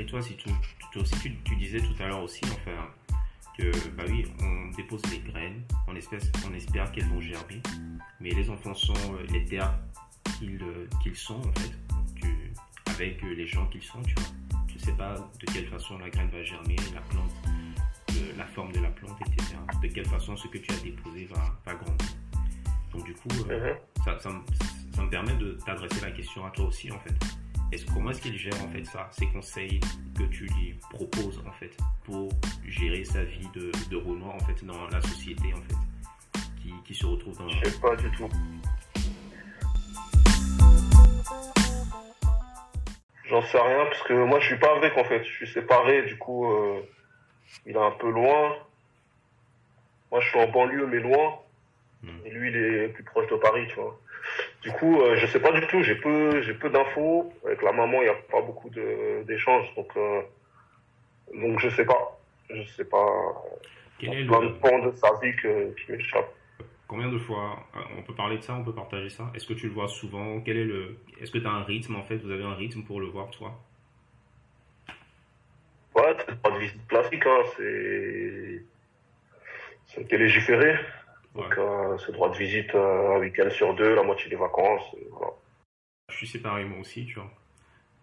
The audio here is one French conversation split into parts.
Et toi, si tu, aussi, tu, disais tout à l'heure aussi, enfin, que bah oui, on dépose les graines, on espère, on espère qu'elles vont germer, mais les enfants sont euh, les terres qu'ils qu'ils sont en fait, avec les gens qu'ils sont, tu vois. Tu sais pas de quelle façon la graine va germer, la plante, la forme de la plante, etc. De quelle façon ce que tu as déposé va, va grandir. Donc du coup, euh, mhm. ça, ça, ça, me permet de t'adresser la question à toi aussi en fait. Comment est-ce qu'il gère en fait ça, ces conseils que tu lui proposes en fait pour gérer sa vie de, de Renoir en fait dans la société en fait qui, qui se retrouve dans. Je sais pas du tout. J'en sais rien parce que moi je suis pas avec en fait, je suis séparé du coup euh, il est un peu loin. Moi je suis en banlieue mais loin. Hmm. Et lui il est plus proche de Paris, tu vois. Du coup, euh, je sais pas du tout. J'ai peu, j'ai peu d'infos. Avec la maman, il n'y a pas beaucoup d'échanges, donc euh, donc je sais pas. Je sais pas. Quel est le de sa vie qui m'échappe. Combien de fois euh, on peut parler de ça, on peut partager ça? Est-ce que tu le vois souvent? Quel est le Est-ce que tu as un rythme en fait? Vous avez un rythme pour le voir toi? Ouais, c'est pas de visite classique. Hein. C'est c'est légiféré. Donc, euh, ce droit de visite euh, un week-end sur deux, la moitié des vacances. Voilà. Je suis séparé moi aussi, tu vois.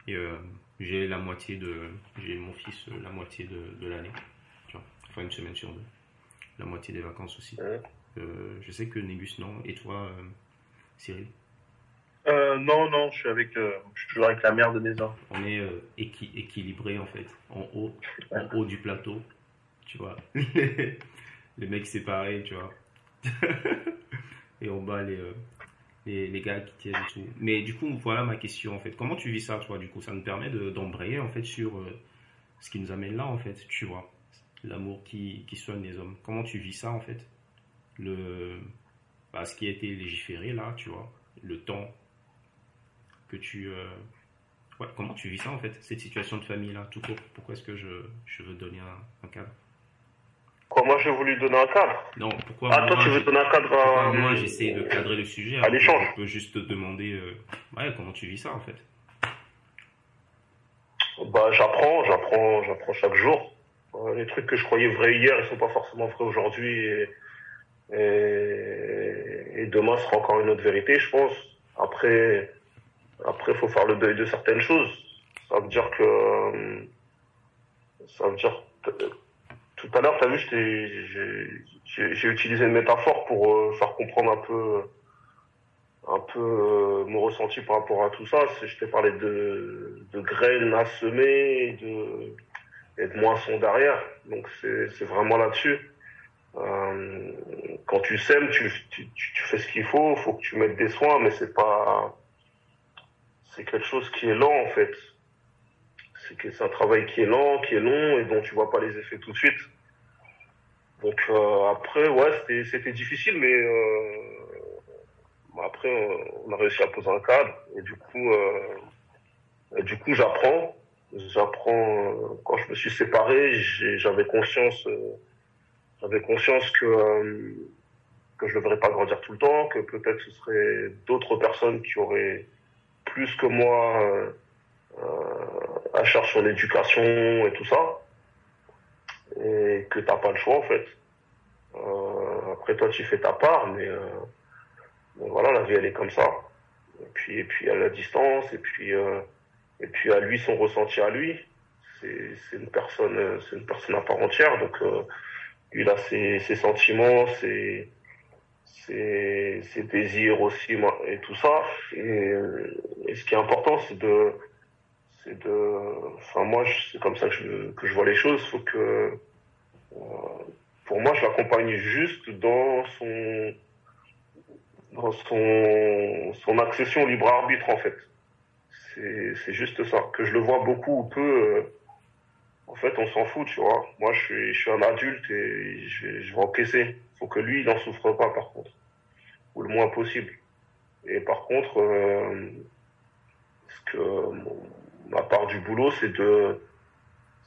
Et euh, j'ai la moitié de. J'ai mon fils la moitié de, de l'année. Tu vois. Enfin, une semaine sur deux. La moitié des vacances aussi. je sais que Négus, non. Et toi, Cyril? Non, non, je suis avec, je suis toujours avec la mère de mes enfants. On est équilibré en fait, en haut, en haut du plateau, tu vois. les mecs séparés, tu vois. et on bat euh, les, les, gars qui tiennent et tout. Mais du coup, voilà ma question en fait. Comment tu vis ça, toi Du coup, ça nous permet d'embrayer en fait sur euh, ce qui nous amène là en fait, tu vois. L'amour qui, qui soigne les hommes. Comment tu vis ça en fait? Le, bah, ce qui a été légiféré là, tu vois. Le temps que tu. Euh, comment tu vis ça en fait Cette situation de famille là, tout court. Pourquoi est-ce que je, je veux donner un cadre? Quoi, moi j'ai voulu donner un cadre Non, pourquoi Ah, toi tu veux donner un cadre à... Moi j'essaie de cadrer le sujet. À l'échange. Je peux juste te demander euh, ouais, comment tu vis ça en fait Bah j'apprends, j'apprends, j'apprends chaque jour. Euh, les trucs que je croyais vrais hier, ils sont pas forcément vrais aujourd'hui. Et, et, demain sera encore une autre vérité, je pense. Après, après, faut faire le deuil de certaines choses. Ça veut dire que, euh, ça veut dire tout à l'heure, tu as vu, j'ai utilisé une métaphore pour euh, faire comprendre un peu, un peu euh, mon ressenti par rapport à tout ça. Je t'ai parlé de, de graines à semer et de, et de moissons derrière. Donc c'est vraiment là-dessus. Euh, quand tu sèmes, tu, tu, tu fais ce qu'il faut, faut que tu mettes des soins, mais c'est pas, c'est quelque chose qui est lent en fait c'est que c'est un travail qui est lent, qui est long et dont tu vois pas les effets tout de suite. Donc euh, après, ouais, c'était difficile, mais euh, après, on a réussi à poser un cadre et du coup, euh, du coup, j'apprends. J'apprends quand je me suis séparé, j'avais conscience, j'avais conscience que que je ne devrais pas grandir tout le temps, que peut-être ce serait d'autres personnes qui auraient plus que moi charge sur l'éducation et tout ça, et que t'as pas le choix en fait. Euh, après toi tu fais ta part, mais euh, voilà la vie elle est comme ça. Et puis et puis à la distance, et puis euh, et puis à lui son ressenti à lui. C'est une personne c'est une personne à part entière, donc il a ses, sentiments, ses ses, désirs aussi et tout ça. Et ce qui est important c'est de de, enfin moi c'est comme ça que je, que je vois les choses. Faut que, euh, pour moi, je l'accompagne juste dans son, dans son, son accession au libre arbitre en fait. C'est juste ça. Que je le vois beaucoup ou peu, euh, en fait, on s'en fout, tu vois. Moi, je suis, je suis un adulte et je vais, je vais encaisser. Faut que lui, il n'en souffre pas, par contre, ou le moins possible. Et par contre, euh, ce que ma part du boulot, c'est de,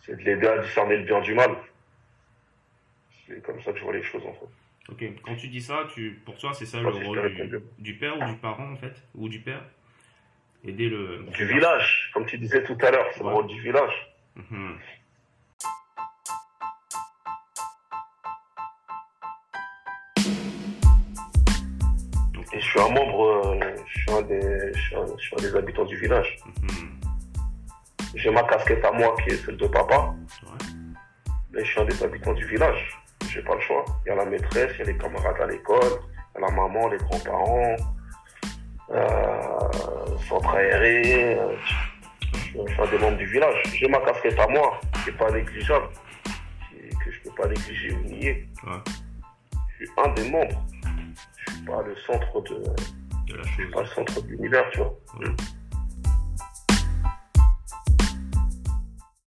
c'est de l'aider à discerner le bien du mal. C'est comme ça que je vois les choses, en fait. Ok, quand tu dis ça, tu, pour toi, c'est ça le rôle du, père ou du parent, en fait Ou du père? Aider le. Du village, comme tu disais tout à l'heure, c'est le rôle du village. Mhm. Et je suis un membre, euh, je suis un des, je suis un, je suis un des habitants du village. mhm. J'ai ma casquette à moi qui est celle de papa, Ouais. mais je suis un des habitants du village. J'ai pas le choix. Il y a la maîtresse, il y a les camarades à l'école, il y a la maman, les grands-parents, euh, centre aéré. euh, je, suis un des membres du village. J'ai ma casquette à moi, qui est pas négligeable, que je peux pas négliger ou nier. Ouais. Je suis un des membres. Je suis pas le centre de, De la pas le centre de l'univers, tu vois. Ouais.